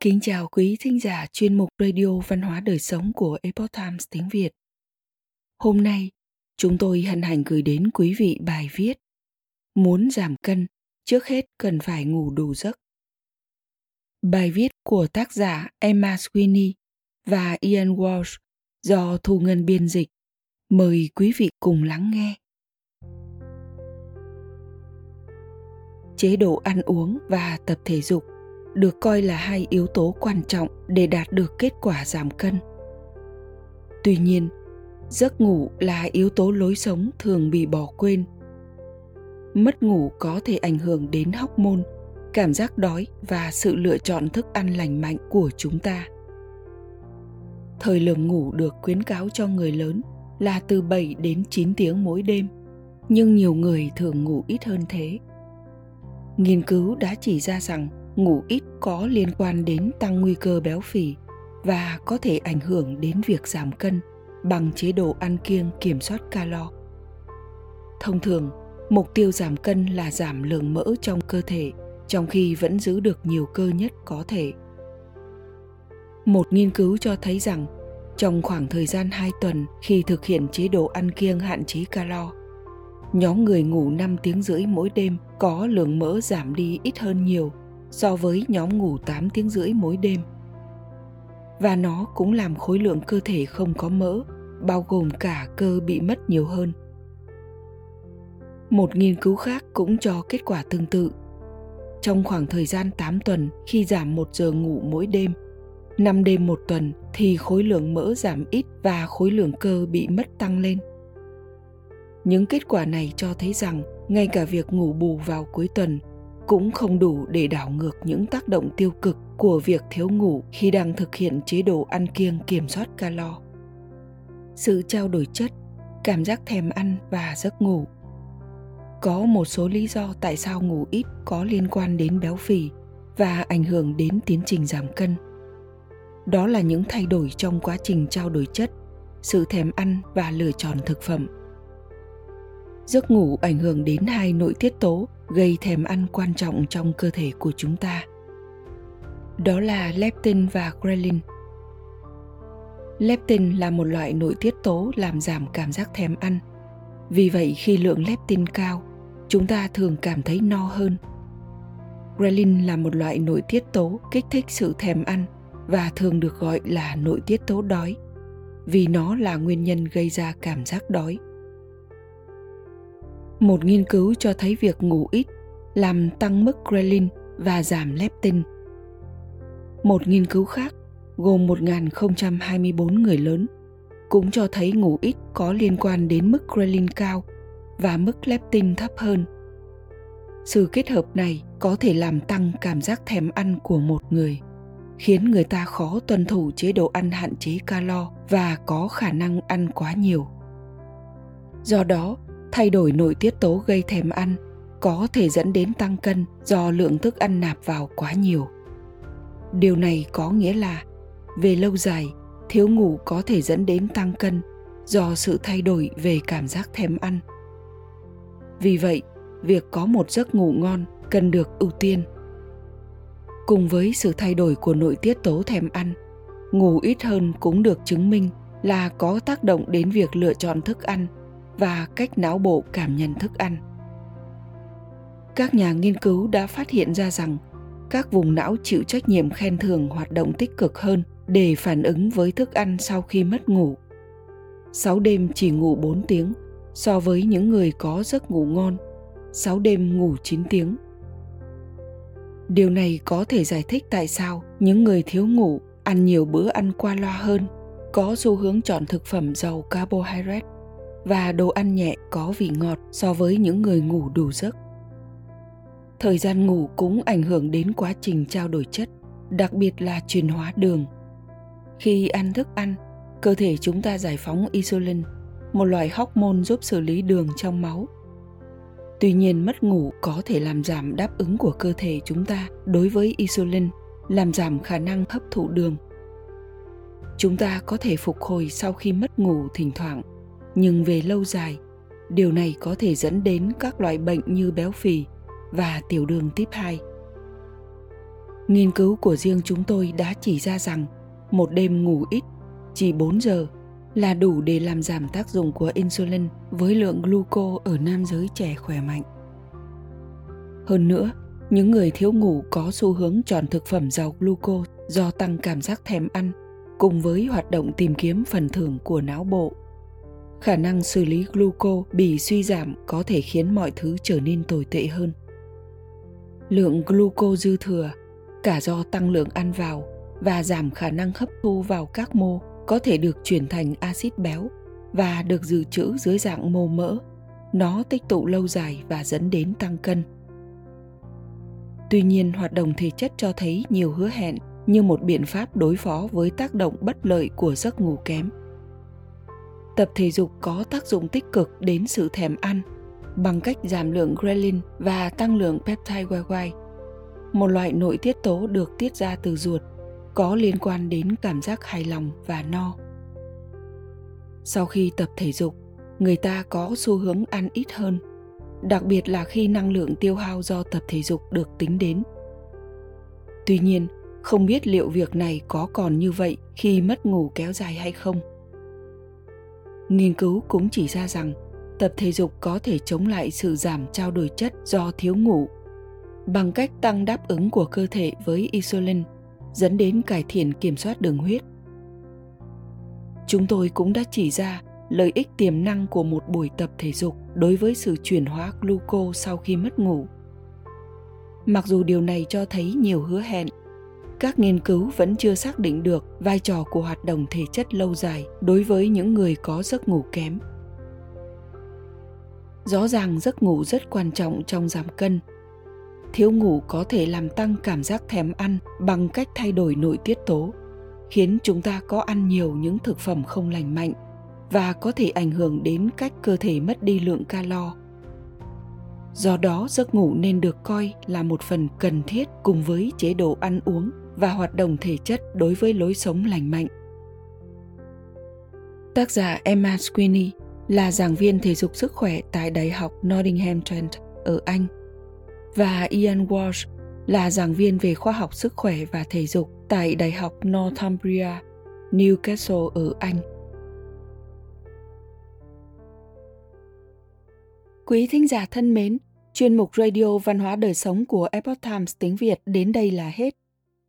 Kính chào quý thính giả chuyên mục Radio Văn hóa Đời Sống của Epoch Times tiếng Việt. Hôm nay, chúng tôi hân hạnh gửi đến quý vị bài viết Muốn giảm cân, trước hết cần phải ngủ đủ giấc. Bài viết của tác giả Emma Sweeney và Ian Walsh do Thu Ngân biên dịch. Mời quý vị cùng lắng nghe. Chế độ ăn uống và tập thể dục được coi là hai yếu tố quan trọng để đạt được kết quả giảm cân. Tuy nhiên giấc ngủ là yếu tố lối sống thường bị bỏ quên. Mất ngủ có thể ảnh hưởng đến hóc môn cảm giác đói và sự lựa chọn thức ăn lành mạnh của chúng ta. Thời lượng ngủ được khuyến cáo cho người lớn là từ 7 đến 9 tiếng mỗi đêm, nhưng nhiều người thường ngủ ít hơn thế. Nghiên cứu đã chỉ ra rằng ngủ ít có liên quan đến tăng nguy cơ béo phì và có thể ảnh hưởng đến việc giảm cân bằng chế độ ăn kiêng kiểm soát calo. Thông thường, mục tiêu giảm cân là giảm lượng mỡ trong cơ thể trong khi vẫn giữ được nhiều cơ nhất có thể. Một nghiên cứu cho thấy rằng trong khoảng thời gian 2 tuần khi thực hiện chế độ ăn kiêng hạn chế calo, nhóm người ngủ 5 tiếng rưỡi mỗi đêm có lượng mỡ giảm đi ít hơn nhiều so với nhóm ngủ 8 tiếng rưỡi mỗi đêm. Và nó cũng làm khối lượng cơ thể không có mỡ, bao gồm cả cơ bị mất nhiều hơn. Một nghiên cứu khác cũng cho kết quả tương tự. Trong khoảng thời gian 8 tuần khi giảm 1 giờ ngủ mỗi đêm, 5 đêm một tuần thì khối lượng mỡ giảm ít và khối lượng cơ bị mất tăng lên. Những kết quả này cho thấy rằng ngay cả việc ngủ bù vào cuối tuần cũng không đủ để đảo ngược những tác động tiêu cực của việc thiếu ngủ khi đang thực hiện chế độ ăn kiêng kiểm soát calo. Sự trao đổi chất, cảm giác thèm ăn và giấc ngủ. Có một số lý do tại sao ngủ ít có liên quan đến béo phì và ảnh hưởng đến tiến trình giảm cân. Đó là những thay đổi trong quá trình trao đổi chất, sự thèm ăn và lựa chọn thực phẩm. Giấc ngủ ảnh hưởng đến hai nội tiết tố gây thèm ăn quan trọng trong cơ thể của chúng ta. Đó là leptin và ghrelin. Leptin là một loại nội tiết tố làm giảm cảm giác thèm ăn. Vì vậy, khi lượng leptin cao, chúng ta thường cảm thấy no hơn. Ghrelin là một loại nội tiết tố kích thích sự thèm ăn và thường được gọi là nội tiết tố đói, vì nó là nguyên nhân gây ra cảm giác đói một nghiên cứu cho thấy việc ngủ ít làm tăng mức ghrelin và giảm leptin. Một nghiên cứu khác gồm 1.024 người lớn cũng cho thấy ngủ ít có liên quan đến mức ghrelin cao và mức leptin thấp hơn. Sự kết hợp này có thể làm tăng cảm giác thèm ăn của một người, khiến người ta khó tuân thủ chế độ ăn hạn chế calo và có khả năng ăn quá nhiều. Do đó, thay đổi nội tiết tố gây thèm ăn có thể dẫn đến tăng cân do lượng thức ăn nạp vào quá nhiều. Điều này có nghĩa là về lâu dài, thiếu ngủ có thể dẫn đến tăng cân do sự thay đổi về cảm giác thèm ăn. Vì vậy, việc có một giấc ngủ ngon cần được ưu tiên. Cùng với sự thay đổi của nội tiết tố thèm ăn, ngủ ít hơn cũng được chứng minh là có tác động đến việc lựa chọn thức ăn và cách não bộ cảm nhận thức ăn các nhà nghiên cứu đã phát hiện ra rằng các vùng não chịu trách nhiệm khen thưởng hoạt động tích cực hơn để phản ứng với thức ăn sau khi mất ngủ. 6 đêm chỉ ngủ 4 tiếng so với những người có giấc ngủ ngon, 6 đêm ngủ 9 tiếng. Điều này có thể giải thích tại sao những người thiếu ngủ ăn nhiều bữa ăn qua loa hơn, có xu hướng chọn thực phẩm giàu carbohydrate và đồ ăn nhẹ có vị ngọt so với những người ngủ đủ giấc. Thời gian ngủ cũng ảnh hưởng đến quá trình trao đổi chất, đặc biệt là chuyển hóa đường. Khi ăn thức ăn, cơ thể chúng ta giải phóng insulin, một loại hormone giúp xử lý đường trong máu. Tuy nhiên mất ngủ có thể làm giảm đáp ứng của cơ thể chúng ta đối với insulin, làm giảm khả năng hấp thụ đường. Chúng ta có thể phục hồi sau khi mất ngủ thỉnh thoảng, nhưng về lâu dài, điều này có thể dẫn đến các loại bệnh như béo phì, và tiểu đường tiếp 2. Nghiên cứu của riêng chúng tôi đã chỉ ra rằng một đêm ngủ ít, chỉ 4 giờ là đủ để làm giảm tác dụng của insulin với lượng gluco ở nam giới trẻ khỏe mạnh. Hơn nữa, những người thiếu ngủ có xu hướng chọn thực phẩm giàu gluco do tăng cảm giác thèm ăn cùng với hoạt động tìm kiếm phần thưởng của não bộ. Khả năng xử lý gluco bị suy giảm có thể khiến mọi thứ trở nên tồi tệ hơn. Lượng gluco dư thừa, cả do tăng lượng ăn vào và giảm khả năng hấp thu vào các mô có thể được chuyển thành axit béo và được dự trữ dưới dạng mô mỡ. Nó tích tụ lâu dài và dẫn đến tăng cân. Tuy nhiên, hoạt động thể chất cho thấy nhiều hứa hẹn như một biện pháp đối phó với tác động bất lợi của giấc ngủ kém. Tập thể dục có tác dụng tích cực đến sự thèm ăn bằng cách giảm lượng ghrelin và tăng lượng peptide YY, một loại nội tiết tố được tiết ra từ ruột có liên quan đến cảm giác hài lòng và no. Sau khi tập thể dục, người ta có xu hướng ăn ít hơn, đặc biệt là khi năng lượng tiêu hao do tập thể dục được tính đến. Tuy nhiên, không biết liệu việc này có còn như vậy khi mất ngủ kéo dài hay không. Nghiên cứu cũng chỉ ra rằng tập thể dục có thể chống lại sự giảm trao đổi chất do thiếu ngủ bằng cách tăng đáp ứng của cơ thể với insulin dẫn đến cải thiện kiểm soát đường huyết. Chúng tôi cũng đã chỉ ra lợi ích tiềm năng của một buổi tập thể dục đối với sự chuyển hóa gluco sau khi mất ngủ. Mặc dù điều này cho thấy nhiều hứa hẹn, các nghiên cứu vẫn chưa xác định được vai trò của hoạt động thể chất lâu dài đối với những người có giấc ngủ kém. Rõ ràng giấc ngủ rất quan trọng trong giảm cân. Thiếu ngủ có thể làm tăng cảm giác thèm ăn bằng cách thay đổi nội tiết tố, khiến chúng ta có ăn nhiều những thực phẩm không lành mạnh và có thể ảnh hưởng đến cách cơ thể mất đi lượng calo. Do đó, giấc ngủ nên được coi là một phần cần thiết cùng với chế độ ăn uống và hoạt động thể chất đối với lối sống lành mạnh tác giả emma sweeney là giảng viên thể dục sức khỏe tại đại học nottingham trent ở anh và Ian Walsh là giảng viên về khoa học sức khỏe và thể dục tại Đại học Northumbria, Newcastle ở Anh. Quý thính giả thân mến, chuyên mục Radio Văn hóa Đời Sống của Epoch Times tiếng Việt đến đây là hết.